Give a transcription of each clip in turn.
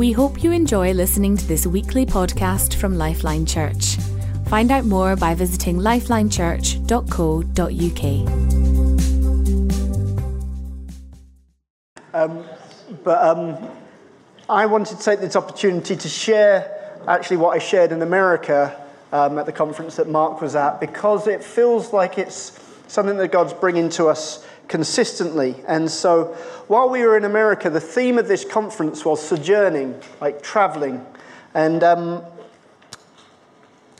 We hope you enjoy listening to this weekly podcast from Lifeline Church. Find out more by visiting lifelinechurch.co.uk. Um, but um, I wanted to take this opportunity to share actually what I shared in America um, at the conference that Mark was at because it feels like it's something that God's bringing to us consistently. And so while we were in America, the theme of this conference was sojourning, like traveling. And um,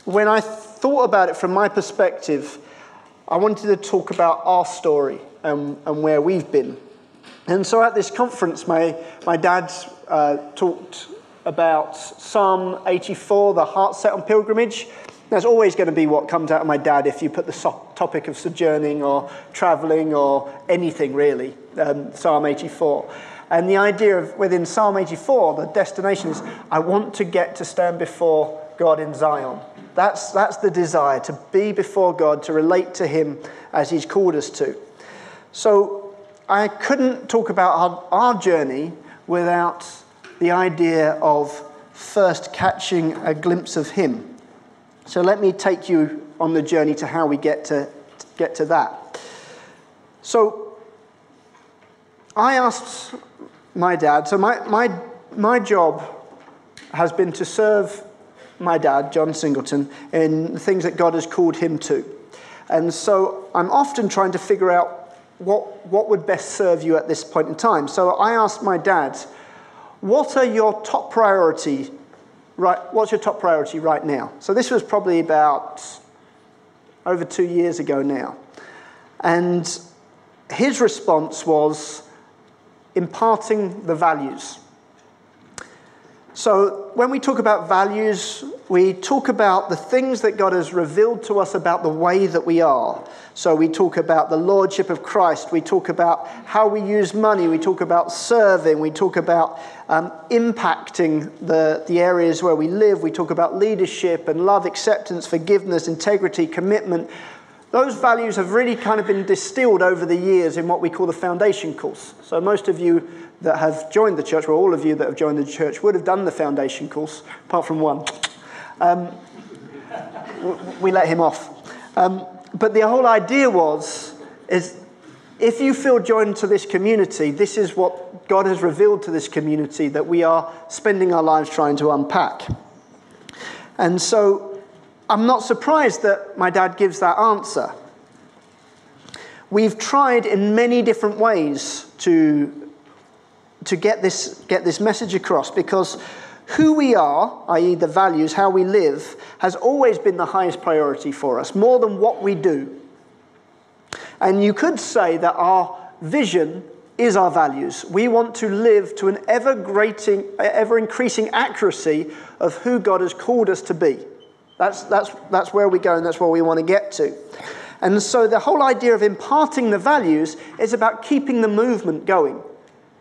when I thought about it from my perspective, I wanted to talk about our story and, and where we've been. And so at this conference, my, my dad uh, talked about Psalm 84, the heart set on pilgrimage. That's always going to be what comes out of my dad if you put the so- topic of sojourning or traveling or anything really, um, Psalm 84. And the idea of within Psalm 84, the destination is I want to get to stand before God in Zion. That's, that's the desire to be before God, to relate to Him as He's called us to. So I couldn't talk about our, our journey without the idea of first catching a glimpse of Him. So let me take you on the journey to how we get to, to get to that. So I asked my dad, so my, my, my job has been to serve my dad, John Singleton, in the things that God has called him to. And so I'm often trying to figure out what, what would best serve you at this point in time. So I asked my dad, what are your top priority right, what's your top priority right now? So this was probably about over two years ago now. And his response was imparting the values. So, when we talk about values, we talk about the things that God has revealed to us about the way that we are. So, we talk about the Lordship of Christ, we talk about how we use money, we talk about serving, we talk about um, impacting the, the areas where we live, we talk about leadership and love, acceptance, forgiveness, integrity, commitment. Those values have really kind of been distilled over the years in what we call the foundation course. So, most of you that have joined the church, or all of you that have joined the church, would have done the foundation course, apart from one. Um, we let him off. Um, but the whole idea was, is if you feel joined to this community, this is what God has revealed to this community that we are spending our lives trying to unpack. And so I'm not surprised that my dad gives that answer. We've tried in many different ways to to get this, get this message across because who we are, i.e., the values, how we live, has always been the highest priority for us, more than what we do. And you could say that our vision is our values. We want to live to an ever, ever increasing accuracy of who God has called us to be. That's, that's, that's where we go and that's where we want to get to. And so the whole idea of imparting the values is about keeping the movement going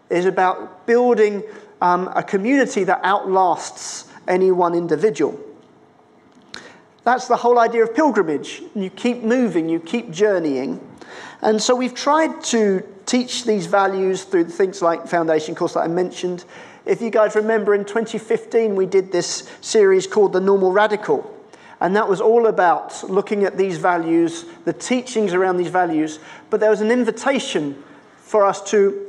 is about building um, a community that outlasts any one individual. That's the whole idea of pilgrimage. You keep moving, you keep journeying. And so we've tried to teach these values through things like Foundation course that I mentioned. If you guys remember in 2015, we did this series called The Normal Radical. And that was all about looking at these values, the teachings around these values. But there was an invitation for us to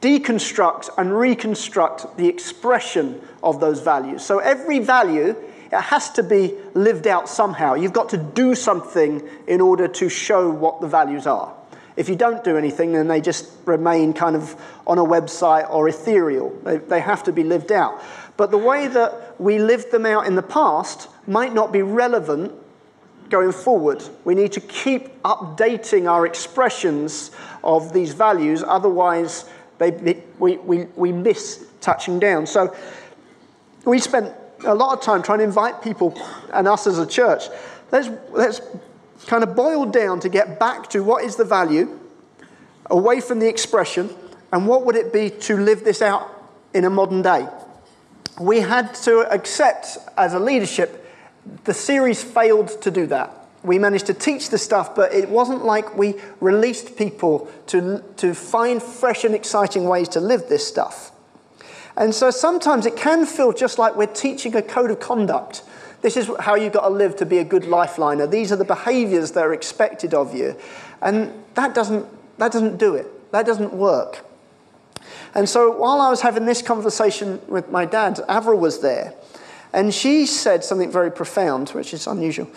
deconstruct and reconstruct the expression of those values. So every value it has to be lived out somehow. You've got to do something in order to show what the values are. If you don't do anything, then they just remain kind of on a website or ethereal. They, they have to be lived out. But the way that we lived them out in the past might not be relevant going forward. We need to keep updating our expressions of these values, otherwise, they, we, we, we miss touching down. So we spent a lot of time trying to invite people and us as a church. Let's, let's kind of boil down to get back to what is the value, away from the expression, and what would it be to live this out in a modern day. We had to accept as a leadership, the series failed to do that we managed to teach the stuff, but it wasn't like we released people to, to find fresh and exciting ways to live this stuff. And so sometimes it can feel just like we're teaching a code of conduct. This is how you've got to live to be a good lifeliner. These are the behaviors that are expected of you. And that doesn't, that doesn't do it, that doesn't work. And so while I was having this conversation with my dad, Avril was there, and she said something very profound, which is unusual.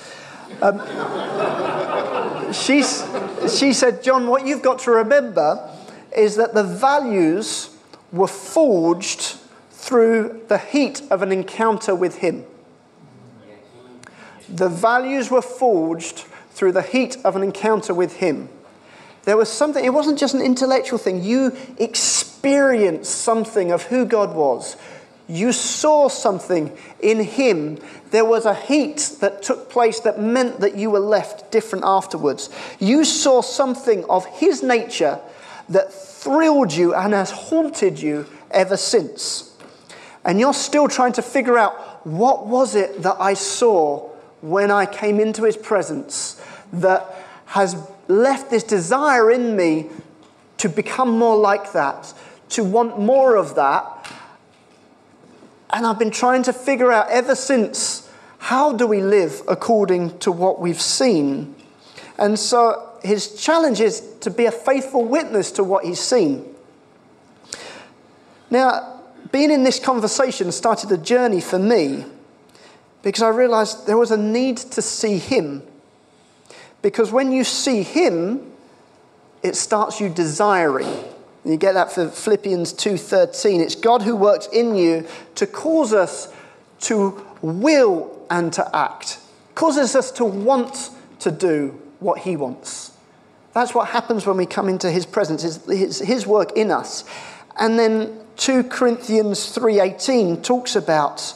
Um, she, she said, John, what you've got to remember is that the values were forged through the heat of an encounter with Him. The values were forged through the heat of an encounter with Him. There was something, it wasn't just an intellectual thing. You experienced something of who God was. You saw something in Him. There was a heat that took place that meant that you were left different afterwards. You saw something of His nature that thrilled you and has haunted you ever since. And you're still trying to figure out what was it that I saw when I came into His presence that has left this desire in me to become more like that, to want more of that. And I've been trying to figure out ever since how do we live according to what we've seen? And so his challenge is to be a faithful witness to what he's seen. Now, being in this conversation started a journey for me because I realized there was a need to see him because when you see Him, it starts you desiring. You get that for Philippians 2:13. It's God who works in you to cause us to will and to act. Causes us to want to do what he wants. That's what happens when we come into his presence, his, his, his work in us. And then 2 Corinthians 3:18 talks about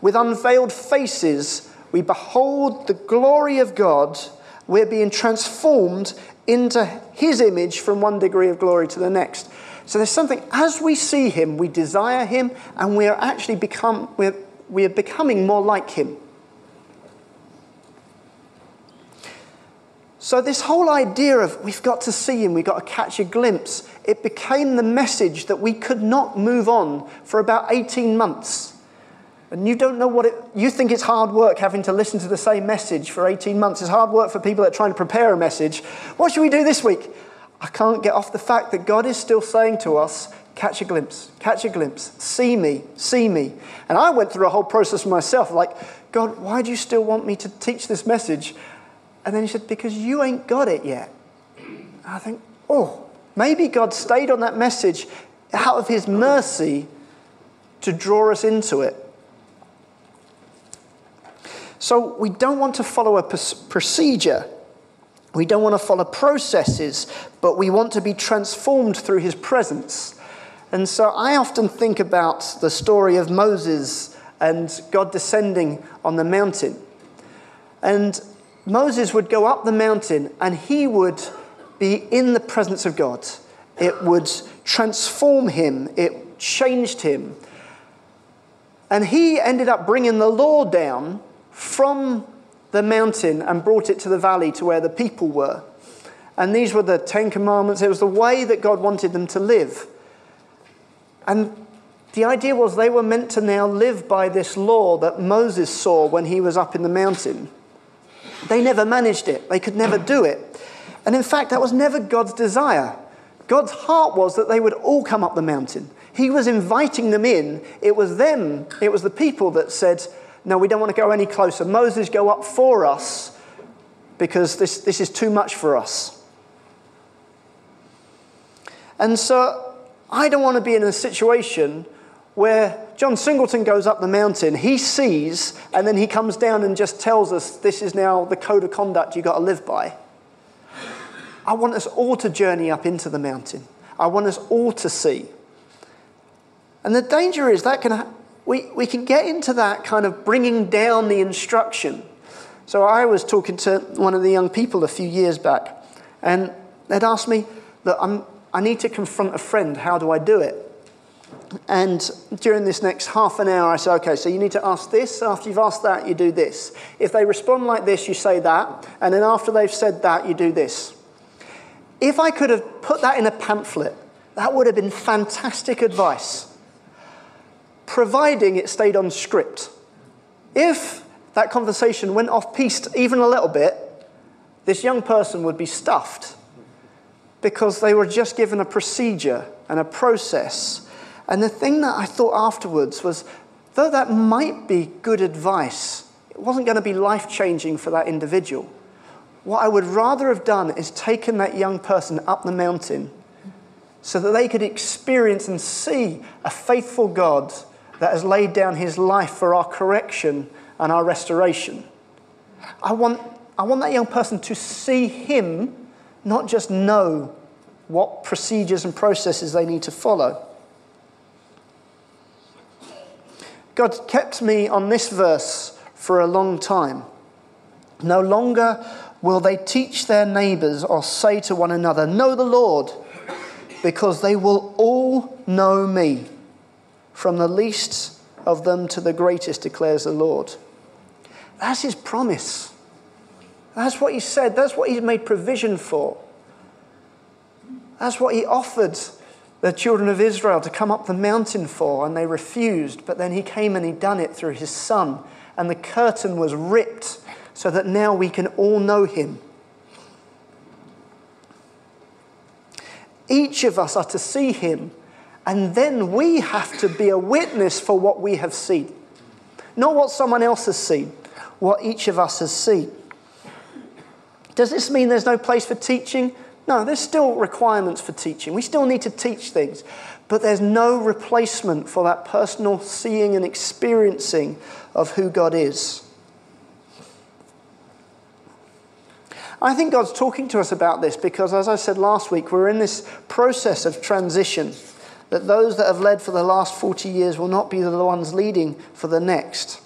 with unveiled faces we behold the glory of God we're being transformed into his image from one degree of glory to the next. So there's something, as we see him, we desire him, and we are actually become, we're, we are becoming more like him. So, this whole idea of we've got to see him, we've got to catch a glimpse, it became the message that we could not move on for about 18 months. And you don't know what it, you think it's hard work having to listen to the same message for 18 months. It's hard work for people that are trying to prepare a message. What should we do this week? I can't get off the fact that God is still saying to us, catch a glimpse, catch a glimpse, see me, see me. And I went through a whole process myself, like, God, why do you still want me to teach this message? And then he said, because you ain't got it yet. I think, oh, maybe God stayed on that message out of his mercy to draw us into it. So we don't want to follow a procedure. We don't want to follow processes, but we want to be transformed through his presence. And so I often think about the story of Moses and God descending on the mountain. And Moses would go up the mountain and he would be in the presence of God. It would transform him, it changed him. And he ended up bringing the law down from the mountain and brought it to the valley to where the people were. And these were the Ten Commandments. It was the way that God wanted them to live. And the idea was they were meant to now live by this law that Moses saw when he was up in the mountain. They never managed it, they could never do it. And in fact, that was never God's desire. God's heart was that they would all come up the mountain. He was inviting them in. It was them, it was the people that said, no, we don't want to go any closer. Moses, go up for us because this, this is too much for us. And so I don't want to be in a situation where John Singleton goes up the mountain, he sees, and then he comes down and just tells us this is now the code of conduct you've got to live by. I want us all to journey up into the mountain. I want us all to see. And the danger is that can we, we can get into that kind of bringing down the instruction. So I was talking to one of the young people a few years back, and they'd asked me, that I'm, I need to confront a friend, how do I do it? And during this next half an hour, I said, okay, so you need to ask this. After you've asked that, you do this. If they respond like this, you say that. And then after they've said that, you do this. If I could have put that in a pamphlet, that would have been fantastic advice. Providing it stayed on script. If that conversation went off piste even a little bit, this young person would be stuffed because they were just given a procedure and a process. And the thing that I thought afterwards was though that might be good advice, it wasn't going to be life changing for that individual. What I would rather have done is taken that young person up the mountain so that they could experience and see a faithful God that has laid down his life for our correction and our restoration. I want, I want that young person to see him, not just know what procedures and processes they need to follow. God kept me on this verse for a long time. No longer will they teach their neighbors or say to one another, Know the Lord, because they will all know me, from the least of them to the greatest, declares the Lord. That's his promise. That's what he said. That's what he's made provision for. That's what he offered the children of Israel to come up the mountain for, and they refused. But then he came and he done it through his son, and the curtain was ripped so that now we can all know him. Each of us are to see him, and then we have to be a witness for what we have seen. Not what someone else has seen, what each of us has seen. Does this mean there's no place for teaching? No, there's still requirements for teaching. We still need to teach things, but there's no replacement for that personal seeing and experiencing of who God is. I think God's talking to us about this because, as I said last week, we're in this process of transition. That those that have led for the last 40 years will not be the ones leading for the next.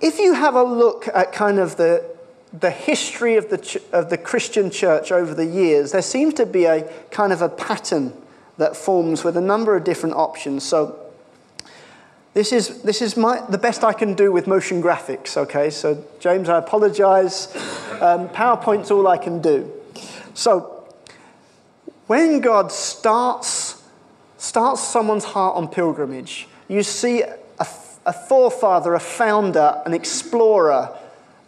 If you have a look at kind of the, the history of the, ch- of the Christian church over the years, there seems to be a kind of a pattern that forms with a number of different options. So, this is, this is my, the best I can do with motion graphics, okay? So, James, I apologize. Um, PowerPoint's all I can do. So, when God starts, starts someone's heart on pilgrimage, you see a forefather, a founder, an explorer,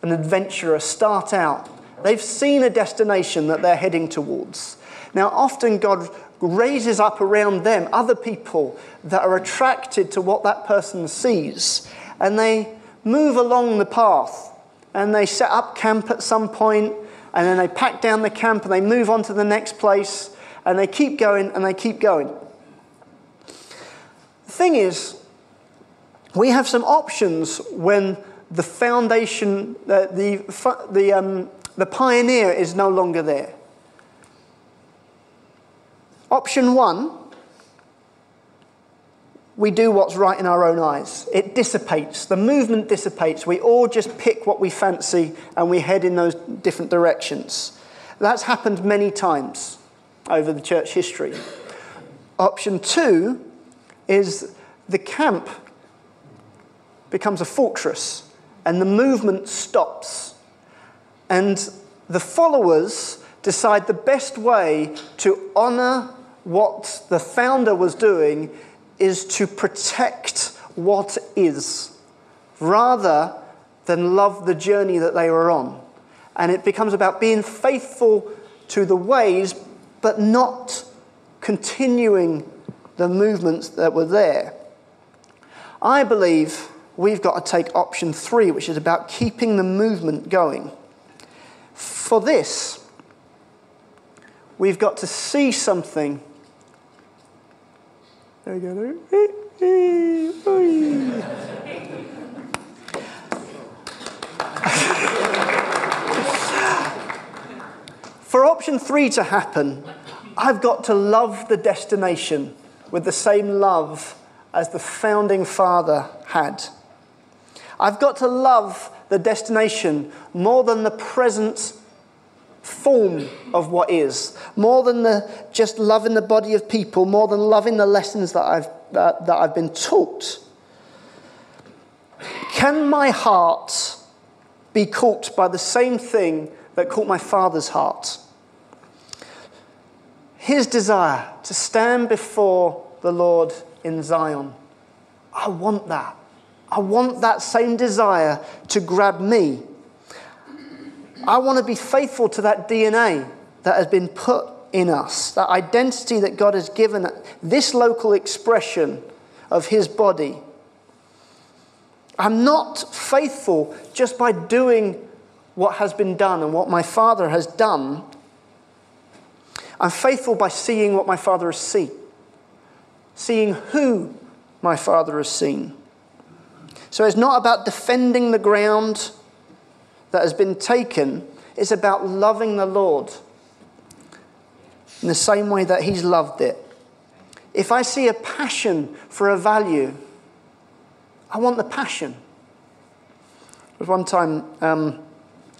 an adventurer start out. They've seen a destination that they're heading towards. Now, often God raises up around them other people that are attracted to what that person sees, and they move along the path and they set up camp at some point, and then they pack down the camp and they move on to the next place, and they keep going and they keep going. The thing is, we have some options when the foundation, the, the, um, the pioneer is no longer there. Option one, we do what's right in our own eyes. It dissipates, the movement dissipates. We all just pick what we fancy and we head in those different directions. That's happened many times over the church history. Option two is the camp becomes a fortress and the movement stops. And the followers decide the best way to honor what the founder was doing is to protect what is rather than love the journey that they were on. And it becomes about being faithful to the ways, but not continuing the movements that were there. I believe we've got to take option three, which is about keeping the movement going. For this, we've got to see something. There we go. For option three to happen, I've got to love the destination with the same love as the founding father had. I've got to love the destination more than the present form of what is, more than the, just loving the body of people, more than loving the lessons that I've, that, that I've been taught. Can my heart be caught by the same thing that caught my father's heart? His desire to stand before the Lord in Zion. I want that. I want that same desire to grab me. I want to be faithful to that DNA that has been put in us, that identity that God has given this local expression of His body. I'm not faithful just by doing what has been done and what my Father has done. I'm faithful by seeing what my Father has seen, seeing who my Father has seen. So it's not about defending the ground that has been taken, it's about loving the Lord in the same way that He's loved it. If I see a passion for a value, I want the passion. There was one time um,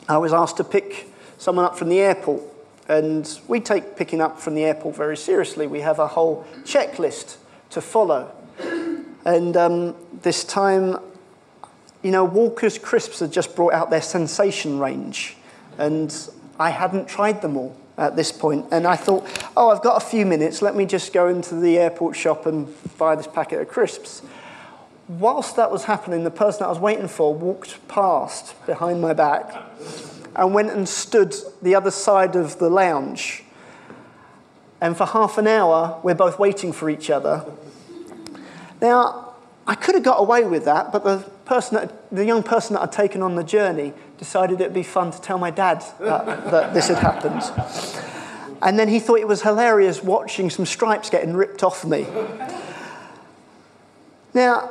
I was asked to pick someone up from the airport, and we take picking up from the airport very seriously. We have a whole checklist to follow. And um, this time, you know, Walker's Crisps had just brought out their sensation range, and I hadn't tried them all at this point. And I thought, oh, I've got a few minutes, let me just go into the airport shop and buy this packet of crisps. Whilst that was happening, the person I was waiting for walked past behind my back and went and stood the other side of the lounge. And for half an hour, we're both waiting for each other. Now, I could have got away with that, but the, person that, the young person that I'd taken on the journey decided it'd be fun to tell my dad that, that this had happened. And then he thought it was hilarious watching some stripes getting ripped off me. Now,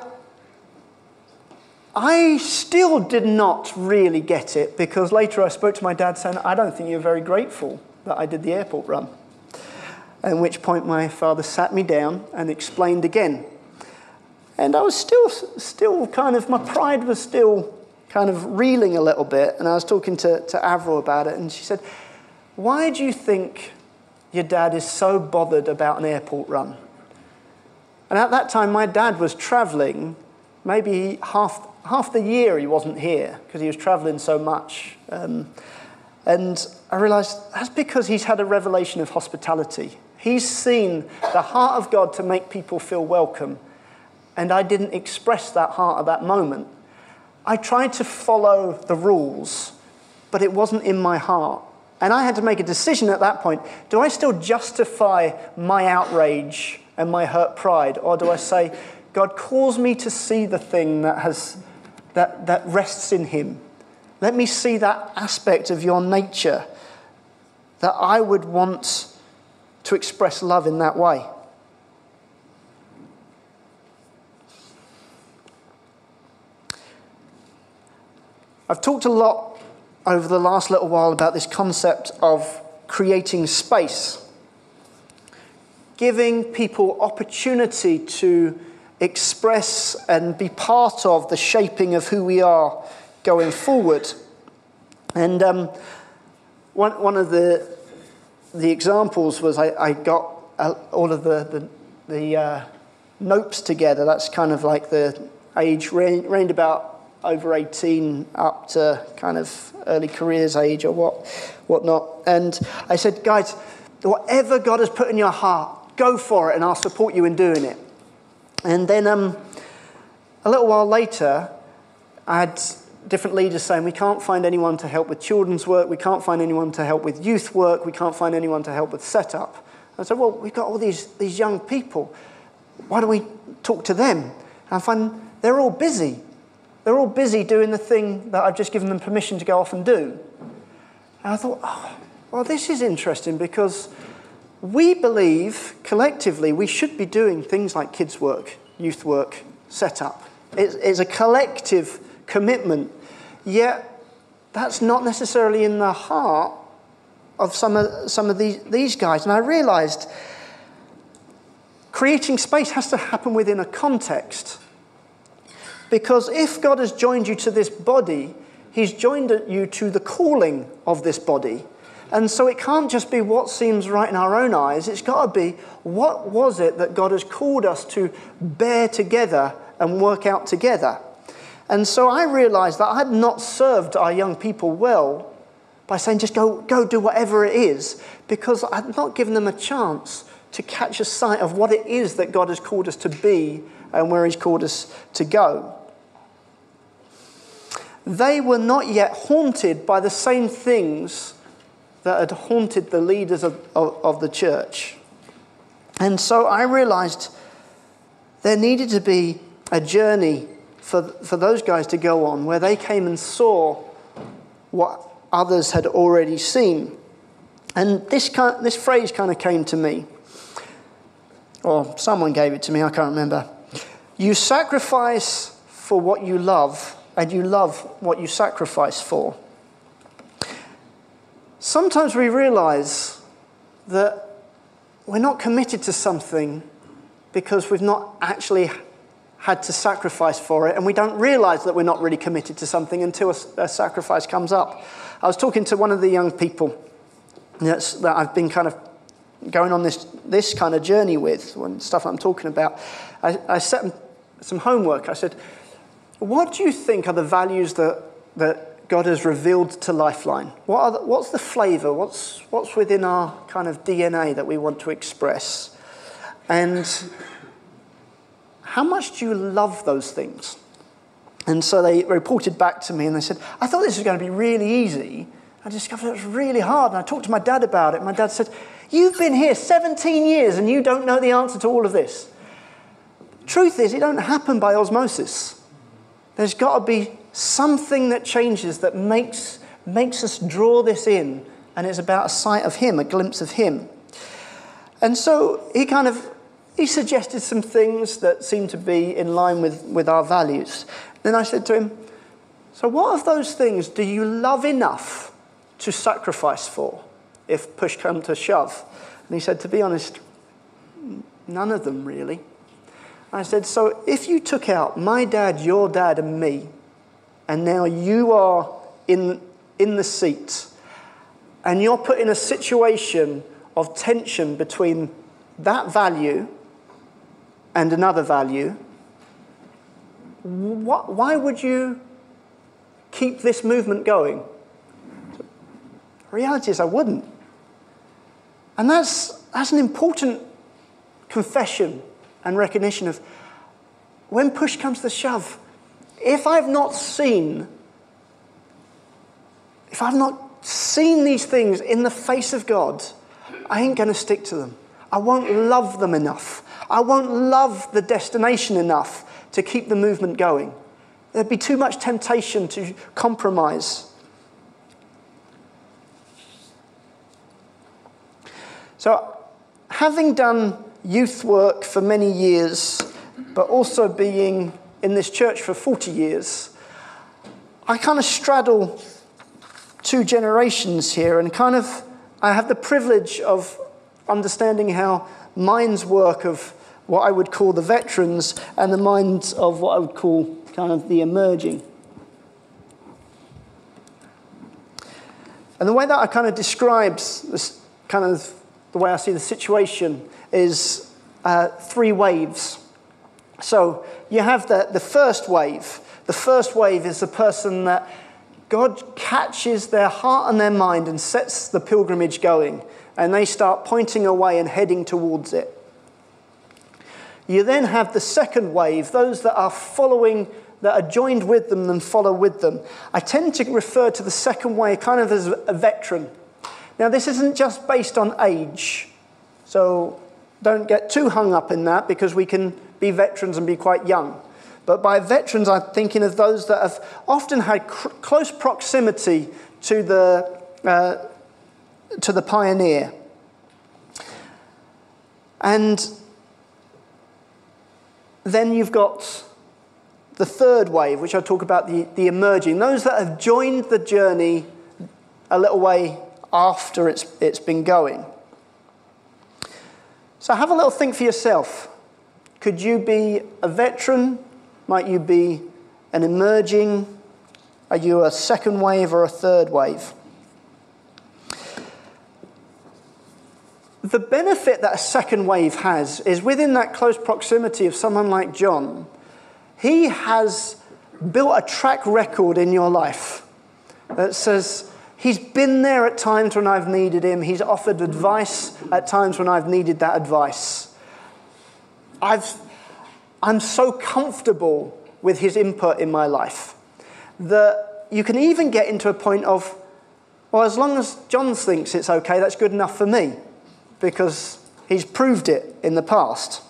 I still did not really get it because later I spoke to my dad saying, I don't think you're very grateful that I did the airport run. At which point my father sat me down and explained again. And I was still, still kind of, my pride was still kind of reeling a little bit. And I was talking to, to Avril about it, and she said, Why do you think your dad is so bothered about an airport run? And at that time, my dad was traveling maybe half, half the year he wasn't here because he was traveling so much. Um, and I realized that's because he's had a revelation of hospitality. He's seen the heart of God to make people feel welcome. And I didn't express that heart at that moment. I tried to follow the rules, but it wasn't in my heart. And I had to make a decision at that point do I still justify my outrage and my hurt pride? Or do I say, God calls me to see the thing that, has, that, that rests in Him? Let me see that aspect of your nature that I would want to express love in that way. I've talked a lot over the last little while about this concept of creating space, giving people opportunity to express and be part of the shaping of who we are going forward. And um, one, one of the, the examples was I, I got all of the, the, the uh, NOPEs together. That's kind of like the age range, range about over 18 up to kind of early careers age or what, whatnot. And I said, guys, whatever God has put in your heart, go for it and I'll support you in doing it. And then um, a little while later, I had different leaders saying, We can't find anyone to help with children's work, we can't find anyone to help with youth work, we can't find anyone to help with setup. I said, Well, we've got all these, these young people. Why don't we talk to them? And I find they're all busy. They're all busy doing the thing that I've just given them permission to go off and do. And I thought, oh, well, this is interesting because we believe collectively we should be doing things like kids' work, youth work, setup. It's, it's a collective commitment. Yet, that's not necessarily in the heart of some of, some of these, these guys. And I realized creating space has to happen within a context. Because if God has joined you to this body, He's joined you to the calling of this body. And so it can't just be what seems right in our own eyes. It's got to be what was it that God has called us to bear together and work out together. And so I realized that I had not served our young people well by saying, just go, go do whatever it is, because I had not given them a chance to catch a sight of what it is that God has called us to be and where He's called us to go. They were not yet haunted by the same things that had haunted the leaders of, of, of the church. And so I realized there needed to be a journey for, for those guys to go on where they came and saw what others had already seen. And this, kind, this phrase kind of came to me, or someone gave it to me, I can't remember. You sacrifice for what you love, and you love what you sacrifice for. Sometimes we realize that we're not committed to something because we've not actually had to sacrifice for it, and we don't realize that we're not really committed to something until a, a sacrifice comes up. I was talking to one of the young people that I've been kind of going on this, this kind of journey with, and stuff I'm talking about. I, I set some homework. I said, What do you think are the values that, that God has revealed to Lifeline? What the, what's the flavor? What's, what's within our kind of DNA that we want to express? And how much do you love those things? And so they reported back to me and they said, I thought this was going to be really easy. I discovered it was really hard. And I talked to my dad about it. My dad said, You've been here 17 years and you don't know the answer to all of this. Truth is, it don't happen by osmosis. There's got to be something that changes that makes, makes us draw this in. And it's about a sight of Him, a glimpse of Him. And so he kind of he suggested some things that seemed to be in line with, with our values. Then I said to him, So, what of those things do you love enough to sacrifice for if push come to shove? And he said, To be honest, none of them really. I said, So, if you took out my dad, your dad, and me, and now you are in, in the seat, and you're put in a situation of tension between that value and another value, what, why would you keep this movement going? The reality is, I wouldn't. And that's, that's an important confession and recognition of when push comes to shove, if I've not seen, if I've not seen these things in the face of God, I ain't going to stick to them. I won't love them enough. I won't love the destination enough to keep the movement going. There'd be too much temptation to compromise. So, having done youth work for many years, but also being in this church for 40 years, I kind of straddle two generations here and kind of I have the privilege of understanding how minds work of what I would call the veterans and the minds of what I would call kind of the emerging. And the way that I kind of describes this kind of the way I see the situation is uh, three waves. So you have the, the first wave. The first wave is the person that God catches their heart and their mind and sets the pilgrimage going, and they start pointing away and heading towards it. You then have the second wave, those that are following, that are joined with them and follow with them. I tend to refer to the second wave kind of as a veteran. Now, this isn't just based on age, so don't get too hung up in that because we can be veterans and be quite young. But by veterans, I'm thinking of those that have often had cr- close proximity to the, uh, to the pioneer. And then you've got the third wave, which I talk about the, the emerging, those that have joined the journey a little way after it's, it's been going. So have a little think for yourself. Could you be a veteran? Might you be an emerging? Are you a second wave or a third wave? The benefit that a second wave has is within that close proximity of someone like John, he has built a track record in your life that says, He's been there at times when I've needed him. He's offered advice at times when I've needed that advice. I've, I'm so comfortable with his input in my life that you can even get into a point of, well, as long as John thinks it's okay, that's good enough for me because he's proved it in the past.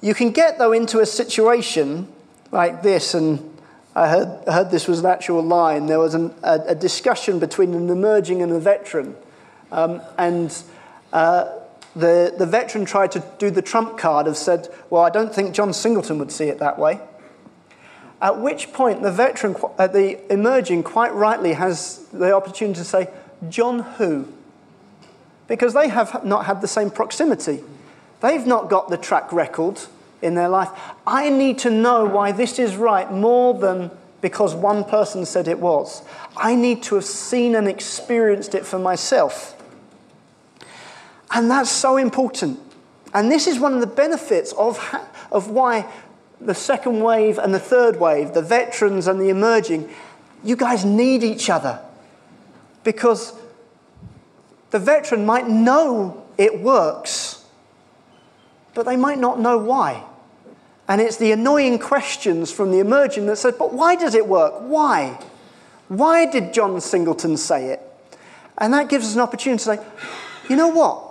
You can get, though, into a situation like this, and I heard, I heard this was an actual line. There was an, a, a, discussion between an emerging and a veteran. Um, and uh, the, the veteran tried to do the trump card of said, Well, I don't think John Singleton would see it that way. At which point, the veteran, uh, the emerging, quite rightly has the opportunity to say, John who? Because they have not had the same proximity. They've not got the track record in their life. I need to know why this is right more than because one person said it was. I need to have seen and experienced it for myself. And that's so important. And this is one of the benefits of, of why the second wave and the third wave, the veterans and the emerging, you guys need each other. Because the veteran might know it works, but they might not know why. And it's the annoying questions from the emerging that said, but why does it work? Why? Why did John Singleton say it? And that gives us an opportunity to say, you know what?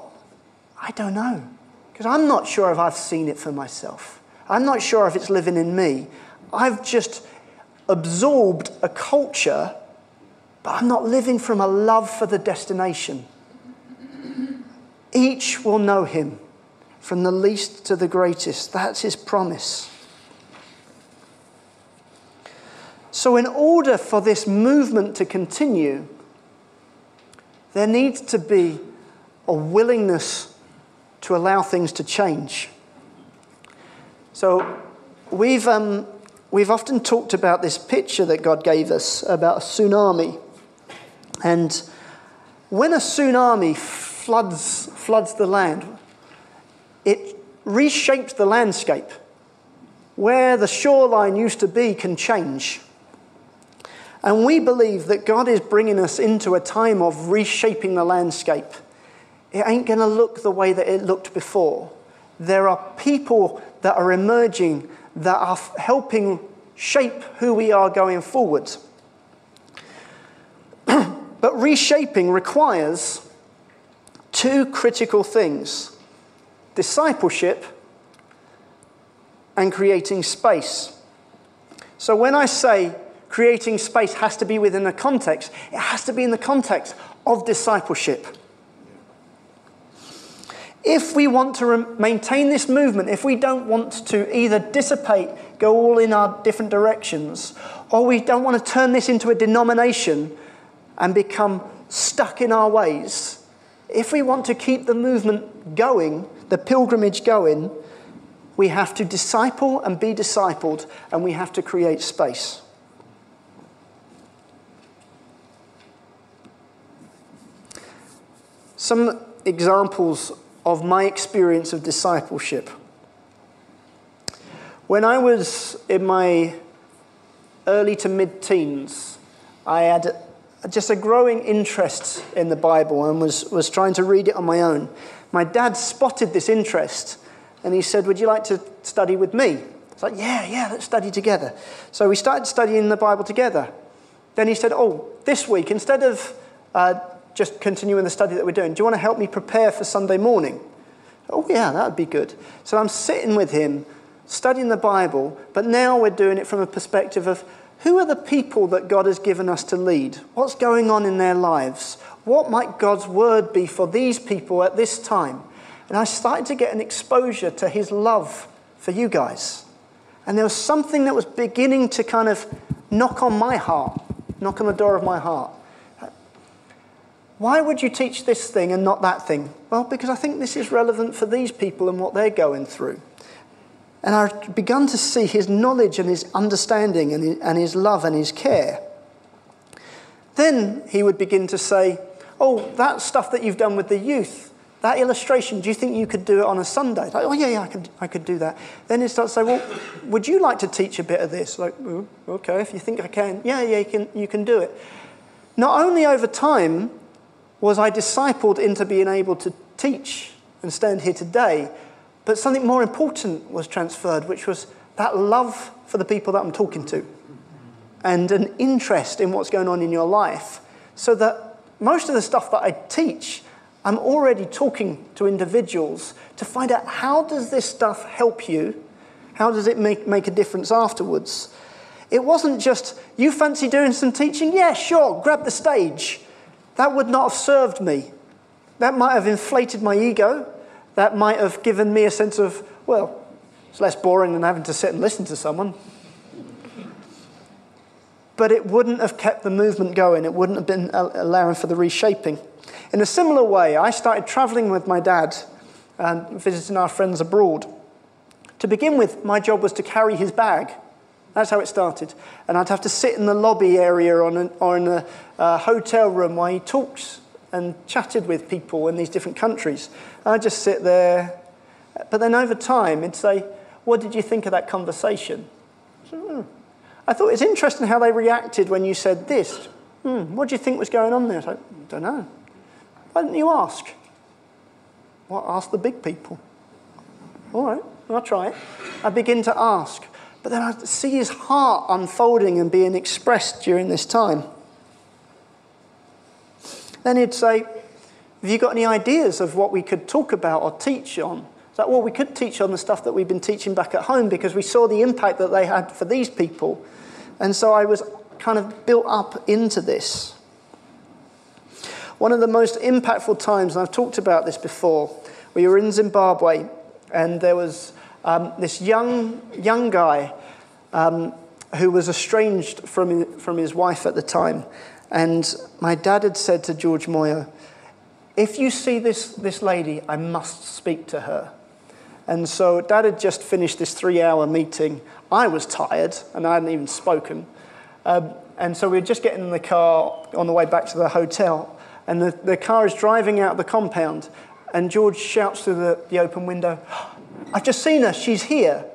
I don't know. Because I'm not sure if I've seen it for myself. I'm not sure if it's living in me. I've just absorbed a culture, but I'm not living from a love for the destination. Each will know him from the least to the greatest. That's his promise. So, in order for this movement to continue, there needs to be a willingness to allow things to change. So, we've, um, we've often talked about this picture that God gave us about a tsunami. And when a tsunami floods, floods the land, it reshapes the landscape. Where the shoreline used to be can change. And we believe that God is bringing us into a time of reshaping the landscape. It ain't going to look the way that it looked before. There are people that are emerging that are helping shape who we are going forward. but reshaping requires two critical things discipleship and creating space. So when I say creating space has to be within a context, it has to be in the context of discipleship. If we want to re- maintain this movement, if we don't want to either dissipate, go all in our different directions, or we don't want to turn this into a denomination and become stuck in our ways, if we want to keep the movement going, the pilgrimage going, we have to disciple and be discipled, and we have to create space. Some examples of my experience of discipleship. When I was in my early to mid teens, I had just a growing interest in the Bible and was, was trying to read it on my own my dad spotted this interest and he said, Would you like to study with me? It's like, Yeah, yeah, let's study together. So we started studying the Bible together. Then he said, Oh, this week, instead of uh, just continuing the study that we're doing, do you want to help me prepare for Sunday morning? Oh, yeah, that would be good. So I'm sitting with him, studying the Bible, but now we're doing it from a perspective of who are the people that God has given us to lead? What's going on in their lives? What might God's word be for these people at this time? And I started to get an exposure to his love for you guys. And there was something that was beginning to kind of knock on my heart, knock on the door of my heart. Why would you teach this thing and not that thing? Well, because I think this is relevant for these people and what they're going through. And I've begun to see his knowledge and his understanding and his, love and his care. Then he would begin to say, Oh, that stuff that you've done with the youth, that illustration, do you think you could do it on a Sunday? Like, oh, yeah, yeah, I could, I could do that. Then it starts to say, well, would you like to teach a bit of this? Like, oh, okay, if you think I can, yeah, yeah, you can, you can do it. Not only over time was I discipled into being able to teach and stand here today, but something more important was transferred, which was that love for the people that I'm talking to and an interest in what's going on in your life so that most of the stuff that I teach I'm already talking to individuals to find out how does this stuff help you? How does it make, make a difference afterwards? It wasn't just, you fancy doing some teaching? Yeah, sure, grab the stage. That would not have served me. That might have inflated my ego. That might have given me a sense of, well, it's less boring than having to sit and listen to someone. But it wouldn't have kept the movement going. It wouldn't have been allowing for the reshaping. In a similar way, I started traveling with my dad and visiting our friends abroad. To begin with, my job was to carry his bag. That's how it started. And I'd have to sit in the lobby area or in, or in a, a hotel room while he talks and chatted with people in these different countries. I'd just sit there. But then over time, he'd say, What did you think of that conversation? I, said, hmm. I thought it's interesting how they reacted when you said this. Hmm, what do you think was going on there? I, I don't know. Why didn't you ask? Well, ask the big people. All right, I'll try it. I begin to ask. But then I see his heart unfolding and being expressed during this time. Then he'd say, Have you got any ideas of what we could talk about or teach on? Is that well, we could teach on the stuff that we've been teaching back at home because we saw the impact that they had for these people. And so I was kind of built up into this. One of the most impactful times, and I've talked about this before, we were in Zimbabwe and there was um, this young, young guy um, who was estranged from, from his wife at the time. And my dad had said to George Moyer, If you see this, this lady, I must speak to her. And so dad had just finished this three hour meeting. I was tired and I hadn't even spoken. Um, and so we were just getting in the car on the way back to the hotel and the, the car is driving out the compound, and George shouts through the, the open window, I've just seen her, she's here.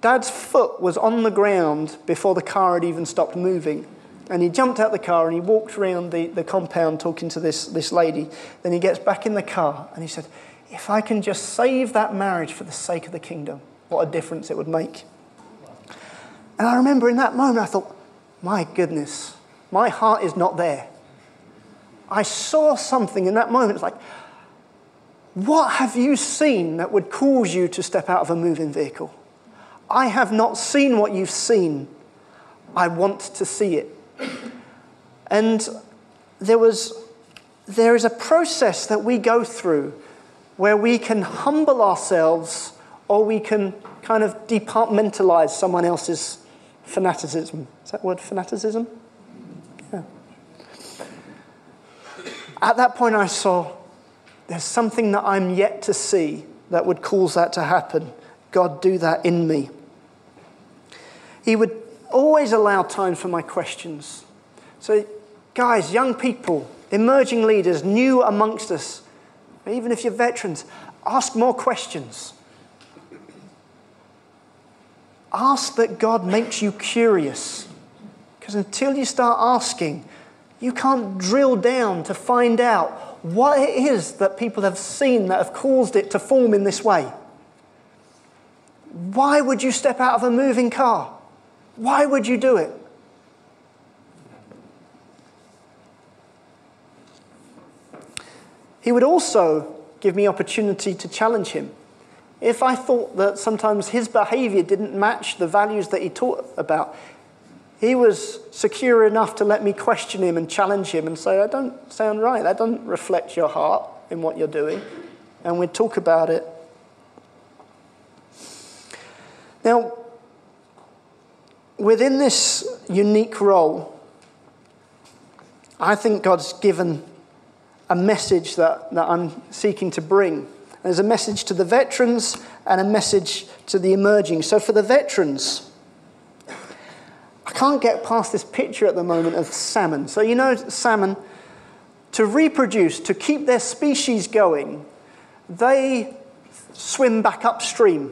Dad's foot was on the ground before the car had even stopped moving. And he jumped out the car and he walked around the, the compound talking to this, this lady. Then he gets back in the car and he said, If I can just save that marriage for the sake of the kingdom, what a difference it would make. And I remember in that moment, I thought, My goodness, my heart is not there. I saw something in that moment. It's like, what have you seen that would cause you to step out of a moving vehicle? I have not seen what you've seen. I want to see it. And there was there is a process that we go through where we can humble ourselves or we can kind of departmentalize someone else's fanaticism. Is that word fanaticism? Yeah. At that point, I saw there's something that I'm yet to see that would cause that to happen. God, do that in me. He would always allow time for my questions. So, guys, young people, emerging leaders, new amongst us, even if you're veterans, ask more questions. Ask that God makes you curious. Because until you start asking, you can't drill down to find out what it is that people have seen that have caused it to form in this way. Why would you step out of a moving car? Why would you do it? He would also give me opportunity to challenge him. If I thought that sometimes his behavior didn't match the values that he taught about, he was secure enough to let me question him and challenge him and say, I don't sound right. That doesn't reflect your heart in what you're doing. And we'd talk about it. Now, within this unique role, I think God's given a message that, that I'm seeking to bring. There's a message to the veterans and a message to the emerging. So, for the veterans, I can't get past this picture at the moment of salmon. So, you know, salmon, to reproduce, to keep their species going, they swim back upstream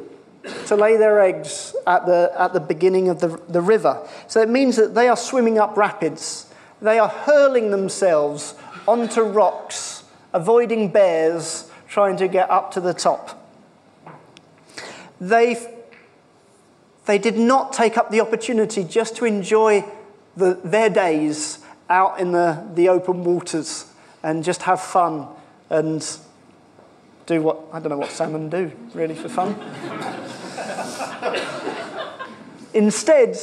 to lay their eggs at the, at the beginning of the, the river. So it means that they are swimming up rapids. They are hurling themselves onto rocks, avoiding bears, trying to get up to the top. They, they did not take up the opportunity just to enjoy the, their days out in the, the open waters and just have fun and do what, I don't know what salmon do, really, for fun. Instead,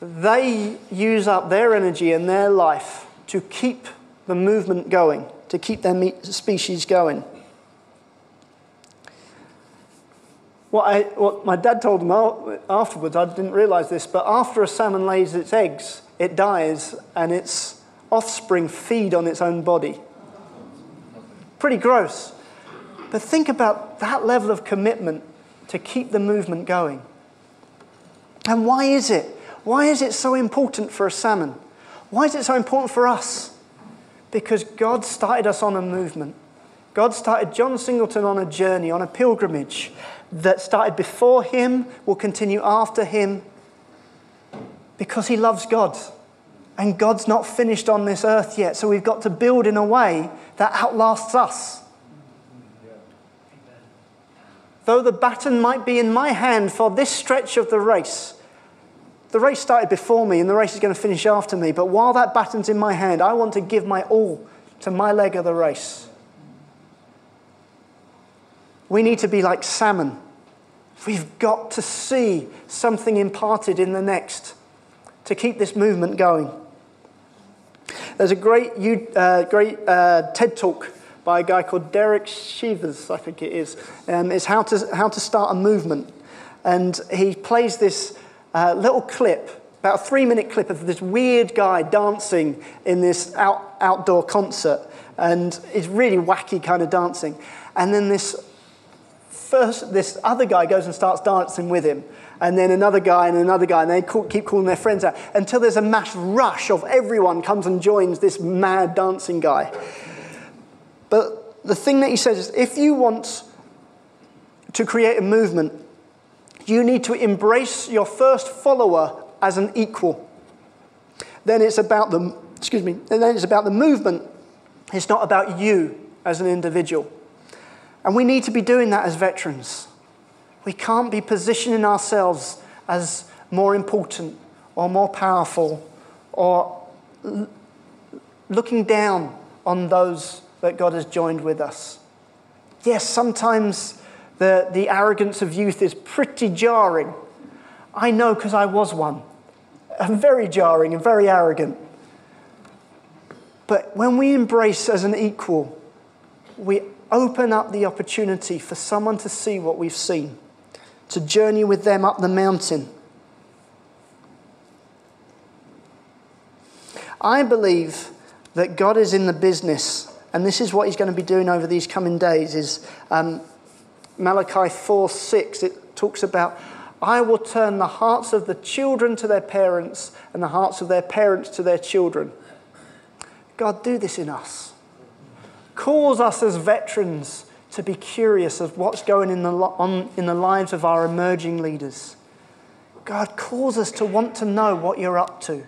they use up their energy and their life to keep the movement going, to keep their species going. What, I, what my dad told him afterwards, I didn't realize this, but after a salmon lays its eggs, it dies and its offspring feed on its own body. Pretty gross. But think about that level of commitment to keep the movement going. And why is it? Why is it so important for a salmon? Why is it so important for us? Because God started us on a movement. God started John Singleton on a journey, on a pilgrimage that started before him, will continue after him, because he loves God. And God's not finished on this earth yet, so we've got to build in a way that outlasts us. Though the baton might be in my hand for this stretch of the race, the race started before me and the race is going to finish after me. But while that baton's in my hand, I want to give my all to my leg of the race. We need to be like salmon. We've got to see something imparted in the next to keep this movement going. There's a great, uh, great uh, TED talk by a guy called Derek Sivers, I think it is. Um, it's how to, how to start a movement. And he plays this uh, little clip, about a three minute clip of this weird guy dancing in this out, outdoor concert. And it's really wacky kind of dancing. And then this first, this other guy goes and starts dancing with him. And then another guy and another guy, and they call, keep calling their friends out until there's a mass rush of everyone comes and joins this mad dancing guy. But the thing that he says is if you want to create a movement, you need to embrace your first follower as an equal. Then it's about the, excuse me, and then it's about the movement. It's not about you as an individual. And we need to be doing that as veterans. We can't be positioning ourselves as more important or more powerful or l- looking down on those that God has joined with us. Yes, sometimes the, the arrogance of youth is pretty jarring. I know because I was one. Very jarring and very arrogant. But when we embrace as an equal, we open up the opportunity for someone to see what we've seen, to journey with them up the mountain. I believe that God is in the business and this is what he's going to be doing over these coming days is um, Malachi 4 6. It talks about, I will turn the hearts of the children to their parents and the hearts of their parents to their children. God, do this in us. Cause us as veterans to be curious of what's going in the, on, in the lives of our emerging leaders. God, calls us to want to know what you're up to.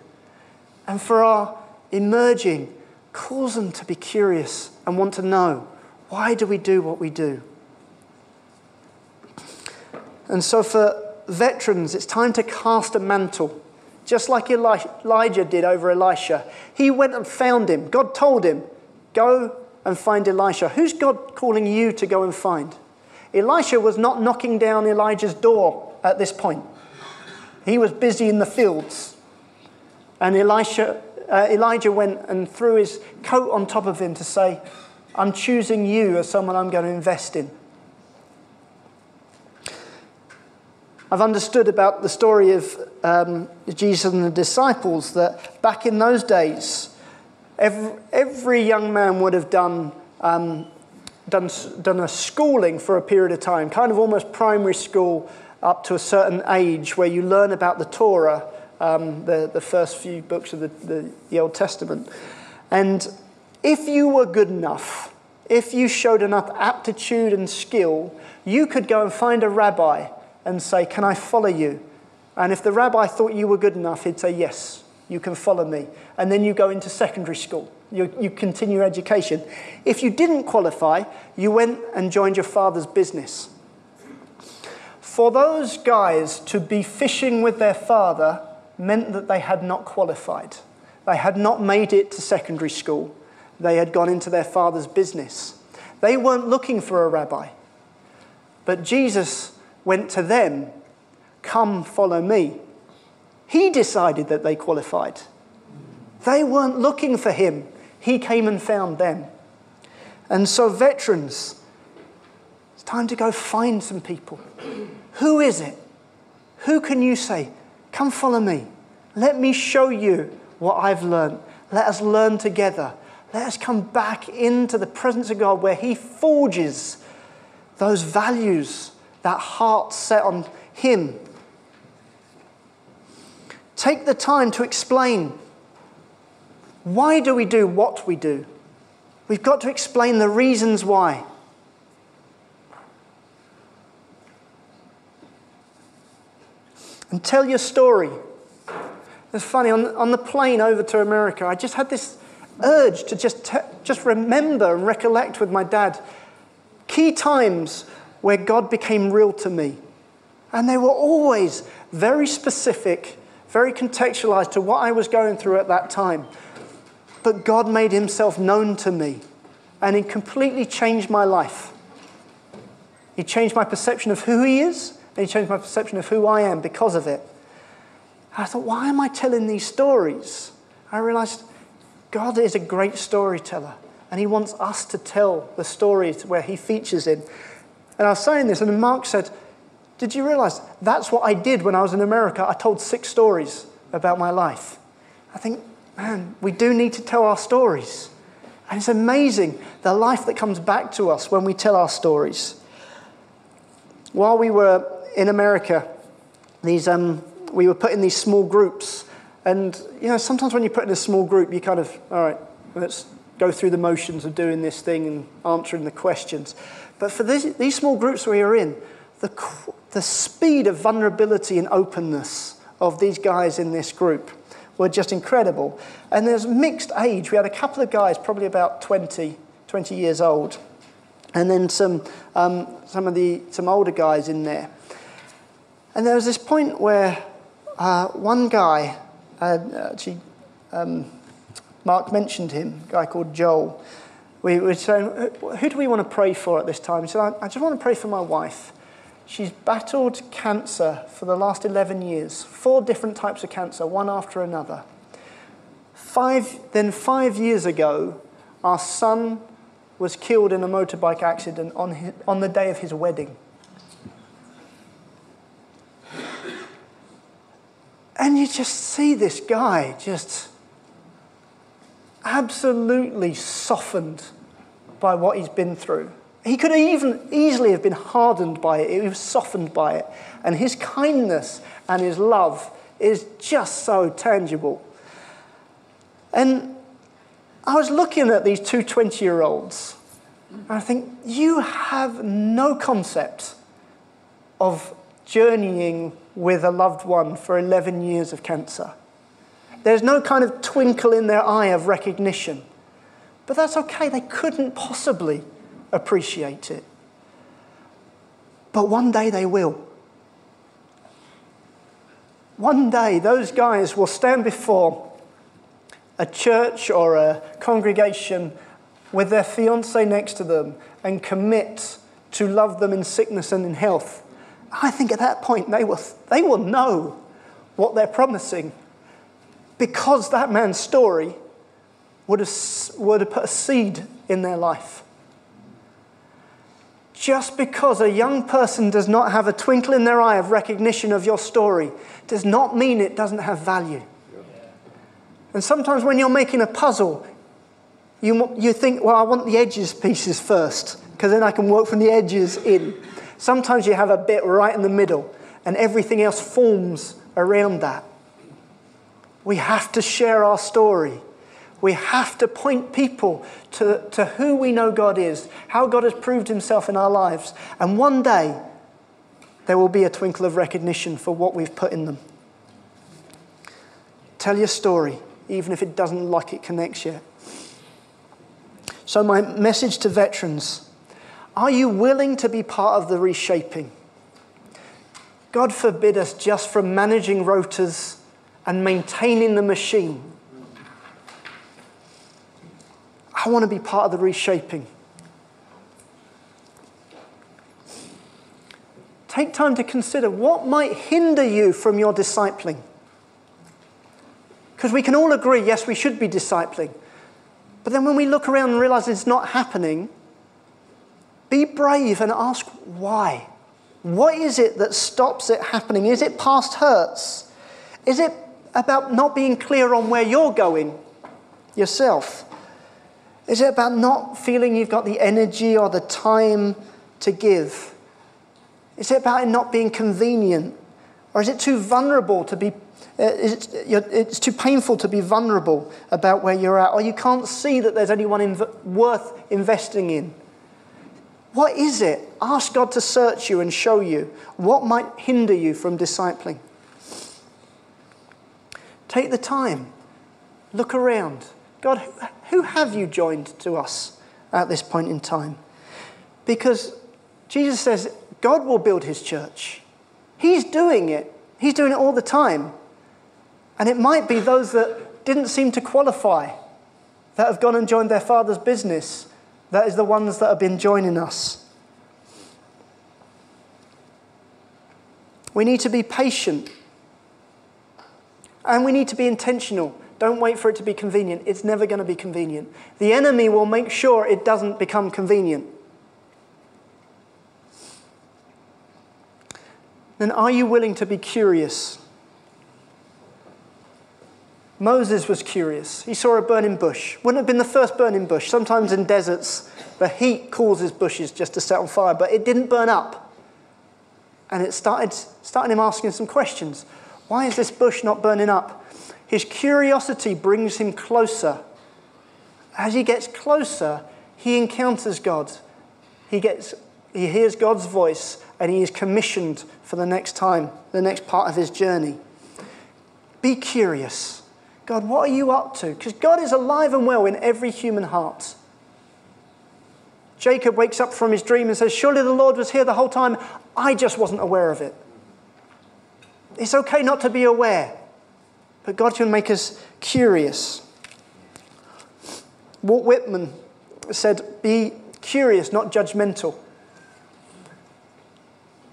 And for our emerging, cause them to be curious and want to know why do we do what we do? And so for veterans, it's time to cast a mantle, just like Elijah did over Elisha. He went and found him. God told him, Go and find Elisha. Who's God calling you to go and find? Elisha was not knocking down Elijah's door at this point. He was busy in the fields. And Elisha uh, Elijah went and threw his coat on top of him to say, I'm choosing you as someone I'm going to invest in. I've understood about the story of um, Jesus and the disciples that back in those days, every, every young man would have done, um, done, done a schooling for a period of time, kind of almost primary school up to a certain age where you learn about the Torah um, the, the first few books of the, the, the Old Testament. And if you were good enough, if you showed enough aptitude and skill, you could go and find a rabbi and say, Can I follow you? And if the rabbi thought you were good enough, he'd say, Yes, you can follow me. And then you go into secondary school. You, you continue education. If you didn't qualify, you went and joined your father's business. For those guys to be fishing with their father meant that they had not qualified. They had not made it to secondary school. They had gone into their father's business. They weren't looking for a rabbi. But Jesus went to them, Come, follow me. He decided that they qualified. They weren't looking for him, he came and found them. And so, veterans, it's time to go find some people. Who is it? Who can you say, Come follow me? Let me show you what I've learned. Let us learn together. Let us come back into the presence of God where He forges those values, that heart set on Him. Take the time to explain why do we do what we do? We've got to explain the reasons why. And tell your story. It's funny, on, on the plane over to America, I just had this urge to just, te- just remember and recollect with my dad key times where God became real to me. And they were always very specific, very contextualized to what I was going through at that time. But God made himself known to me, and he completely changed my life. He changed my perception of who he is, and he changed my perception of who I am because of it. I thought, why am I telling these stories? I realized God is a great storyteller, and he wants us to tell the stories where he features in. And I was saying this, and Mark said, Did you realize that's what I did when I was in America? I told six stories about my life. I think, man, we do need to tell our stories. And it's amazing the life that comes back to us when we tell our stories. While we were in America, these, um, we were put in these small groups. And, you know, sometimes when you put in a small group, you kind of, all right, let's go through the motions of doing this thing and answering the questions. But for these, these small groups we were in, the, the speed of vulnerability and openness of these guys in this group were just incredible. And there's mixed age. We had a couple of guys, probably about 20, 20 years old, and then some, um, some of the some older guys in there. And there was this point where uh, one guy, uh, actually, um, Mark mentioned him, a guy called Joel. We were saying, who do we want to pray for at this time? He said, I, I just want to pray for my wife. She's battled cancer for the last 11 years, four different types of cancer, one after another. Five, then, five years ago, our son was killed in a motorbike accident on, his, on the day of his wedding. And you just see this guy just absolutely softened by what he's been through. He could even easily have been hardened by it, he was softened by it. And his kindness and his love is just so tangible. And I was looking at these two 20 year olds, and I think, you have no concept of journeying with a loved one for 11 years of cancer. There's no kind of twinkle in their eye of recognition. But that's okay, they couldn't possibly appreciate it. But one day they will. One day those guys will stand before a church or a congregation with their fiance next to them and commit to love them in sickness and in health. I think at that point they will, they will know what they're promising because that man's story would have, would have put a seed in their life. Just because a young person does not have a twinkle in their eye of recognition of your story does not mean it doesn't have value. And sometimes when you're making a puzzle, you, you think, well, I want the edges pieces first, because then I can work from the edges in. Sometimes you have a bit right in the middle, and everything else forms around that. We have to share our story. We have to point people to, to who we know God is, how God has proved himself in our lives. And one day, there will be a twinkle of recognition for what we've put in them. Tell your story, even if it doesn't like it connects yet. So, my message to veterans are you willing to be part of the reshaping? God forbid us just from managing rotors and maintaining the machine. I want to be part of the reshaping. take time to consider what might hinder you from your discipling. Because we can all agree, yes, we should be discipling. But then when we look around and realize it's not happening, be brave and ask why. What is it that stops it happening? Is it past hurts? Is it about not being clear on where you're going yourself? Is it about not feeling you've got the energy or the time to give? Is it about it not being convenient? Or is it too vulnerable to be, uh, it, it's too painful to be vulnerable about where you're at? Or you can't see that there's anyone inv- worth investing in? What is it? Ask God to search you and show you what might hinder you from discipling. Take the time, look around. God, who have you joined to us at this point in time? Because Jesus says, God will build his church. He's doing it. He's doing it all the time. And it might be those that didn't seem to qualify, that have gone and joined their father's business, that is the ones that have been joining us. We need to be patient. And we need to be intentional. Don't wait for it to be convenient. It's never going to be convenient. The enemy will make sure it doesn't become convenient. then are you willing to be curious? Moses was curious. He saw a burning bush. Wouldn't have been the first burning bush. Sometimes in deserts, the heat causes bushes just to set on fire, but it didn't burn up. And it started, started him asking some questions. Why is this bush not burning up? His curiosity brings him closer. As he gets closer, he encounters God. He, gets, he hears God's voice and he is commissioned for the next time, the next part of his journey. Be curious. God, what are you up to? Because God is alive and well in every human heart. Jacob wakes up from his dream and says, Surely the Lord was here the whole time. I just wasn't aware of it. It's okay not to be aware, but God can make us curious. Walt Whitman said, Be curious, not judgmental.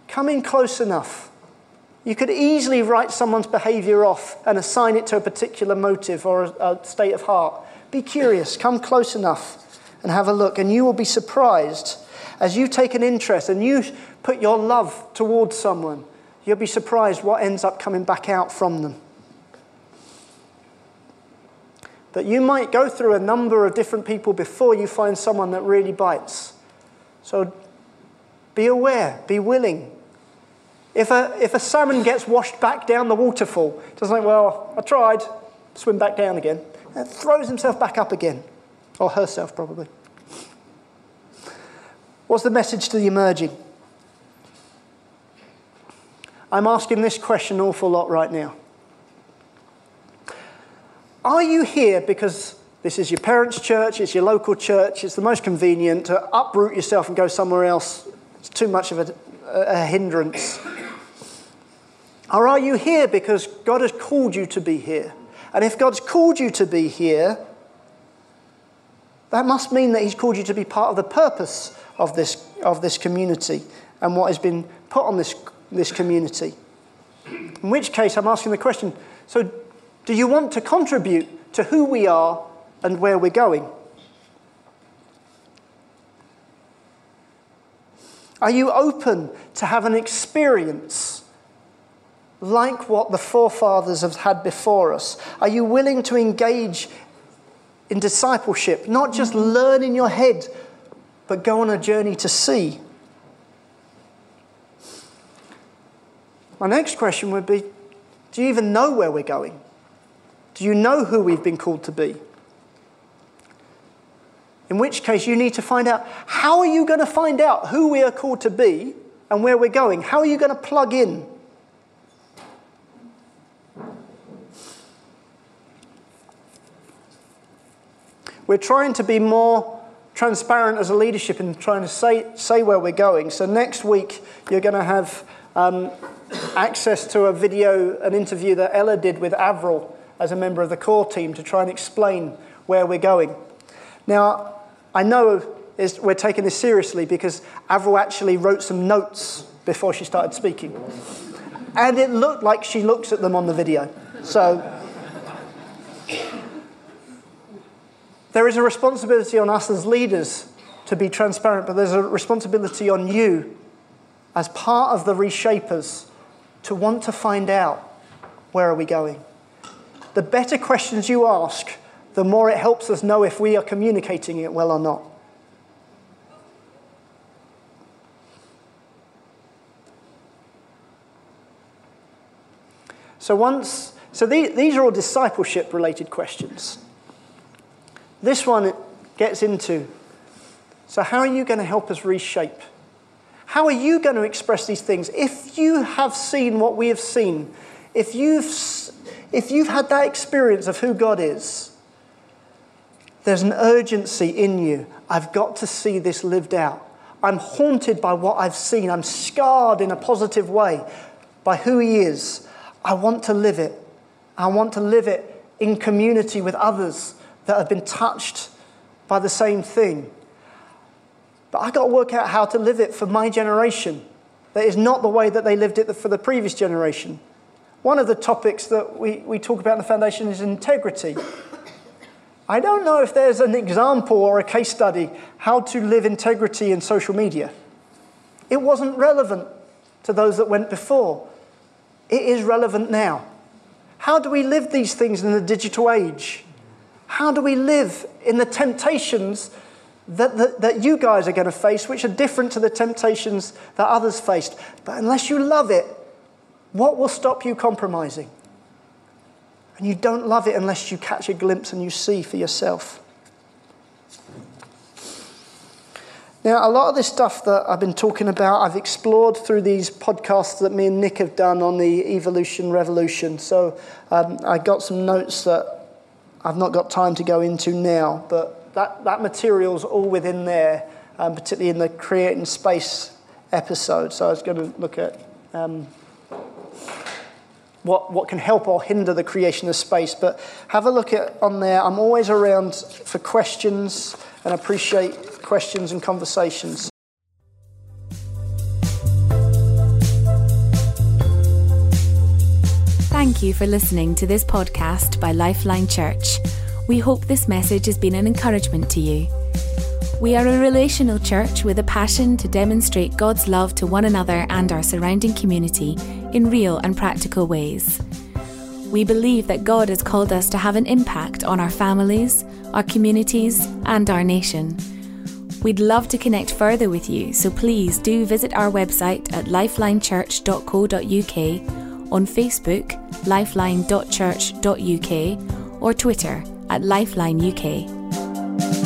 Come in close enough. You could easily write someone's behavior off and assign it to a particular motive or a, a state of heart. Be curious, come close enough and have a look, and you will be surprised as you take an interest and you put your love towards someone. You'll be surprised what ends up coming back out from them. That you might go through a number of different people before you find someone that really bites. So be aware, be willing, if a, if a salmon gets washed back down the waterfall, doesn't think, well, I tried, swim back down again, and throws himself back up again, or herself probably. What's the message to the emerging? I'm asking this question an awful lot right now. Are you here because this is your parents' church, it's your local church, it's the most convenient to uproot yourself and go somewhere else? It's too much of a, a hindrance. Or are you here because God has called you to be here? And if God's called you to be here, that must mean that He's called you to be part of the purpose of this, of this community and what has been put on this, this community. In which case, I'm asking the question so, do you want to contribute to who we are and where we're going? Are you open to have an experience like what the forefathers have had before us? Are you willing to engage in discipleship, not just learn in your head, but go on a journey to see? My next question would be Do you even know where we're going? Do you know who we've been called to be? In which case, you need to find out how are you going to find out who we are called to be and where we're going? How are you going to plug in? We're trying to be more transparent as a leadership and trying to say, say where we're going. So next week, you're going to have um, access to a video, an interview that Ella did with Avril as a member of the core team to try and explain where we're going. Now, I know we're taking this seriously because Avril actually wrote some notes before she started speaking. And it looked like she looks at them on the video. So there is a responsibility on us as leaders to be transparent, but there's a responsibility on you as part of the reshapers to want to find out where are we going. The better questions you ask, the more it helps us know if we are communicating it well or not. So once, so these, these are all discipleship related questions. This one gets into, so how are you going to help us reshape? How are you going to express these things? If you have seen what we have seen, if you've, if you've had that experience of who God is, there's an urgency in you. I've got to see this lived out. I'm haunted by what I've seen. I'm scarred in a positive way by who He is. I want to live it. I want to live it in community with others that have been touched by the same thing. But I got to work out how to live it for my generation. That is not the way that they lived it for the previous generation. One of the topics that we, we talk about in the foundation is integrity. I don't know if there's an example or a case study how to live integrity in social media. It wasn't relevant to those that went before. It is relevant now. How do we live these things in the digital age? How do we live in the temptations that, that, that you guys are going to face, which are different to the temptations that others faced? But unless you love it, what will stop you compromising? And you don't love it unless you catch a glimpse and you see for yourself. Now, a lot of this stuff that I've been talking about, I've explored through these podcasts that me and Nick have done on the evolution revolution. So um, I got some notes that I've not got time to go into now, but that, that material's all within there, um, particularly in the creating space episode. So I was going to look at um, what, what can help or hinder the creation of space. But have a look at on there. I'm always around for questions and appreciate questions and conversations. Thank you for listening to this podcast by Lifeline Church. We hope this message has been an encouragement to you. We are a relational church with a passion to demonstrate God's love to one another and our surrounding community in real and practical ways. We believe that God has called us to have an impact on our families, our communities, and our nation. We'd love to connect further with you, so please do visit our website at lifelinechurch.co.uk, on Facebook, lifeline.church.uk, or Twitter at lifelineuk.